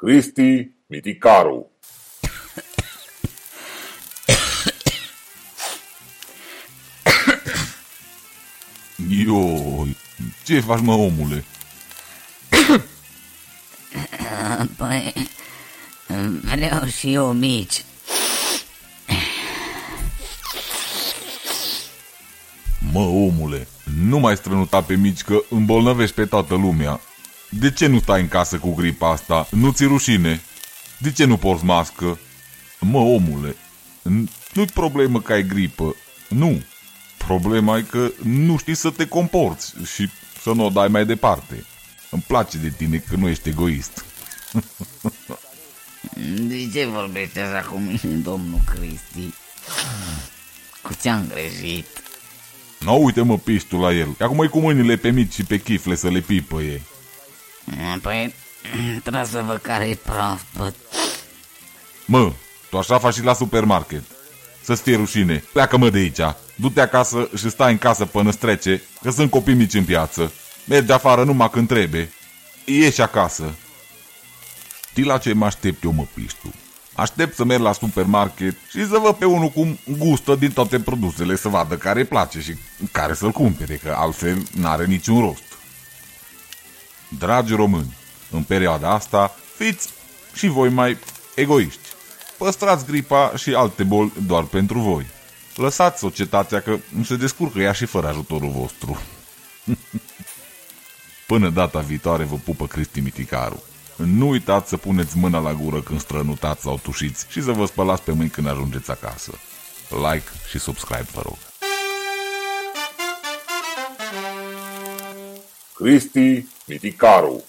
Cristi Miticaru Ioi, ce faci mă omule? Păi, vreau și eu mici. Mă omule, nu mai strănuta pe mici că îmbolnăvești pe toată lumea. De ce nu stai în casă cu gripa asta? Nu ți rușine? De ce nu porți mască? Mă omule, n- nu-i problemă că ai gripă. Nu. Problema e că nu știi să te comporți și să nu o dai mai departe. Îmi place de tine că nu ești egoist. De ce vorbește așa cu mine, domnul Cristi? Cu ce-am greșit? Nu uite mă piștul la el. Acum e cu mâinile pe mici și pe chifle să le pipăie. Păi, trebuie să văd care e proaspăt. Mă, tu așa faci și la supermarket. Să-ți fie rușine. Pleacă mă de aici. Du-te acasă și stai în casă până strece, că sunt copii mici în piață. Mergi afară numai când trebuie. Ieși acasă. Știi la ce mă aștept eu, mă, piștu? Aștept să merg la supermarket și să văd pe unul cum gustă din toate produsele, să vadă care îi place și care să-l cumpere, că altfel n-are niciun rost. Dragi români, în perioada asta, fiți și voi mai egoiști. Păstrați gripa și alte boli doar pentru voi. Lăsați societatea că nu se descurcă ea și fără ajutorul vostru. Până data viitoare vă pupă Cristi Miticaru. Nu uitați să puneți mâna la gură când strănutați sau tușiți și să vă spălați pe mâini când ajungeți acasă. Like și subscribe, vă rog. Cristi Miticaru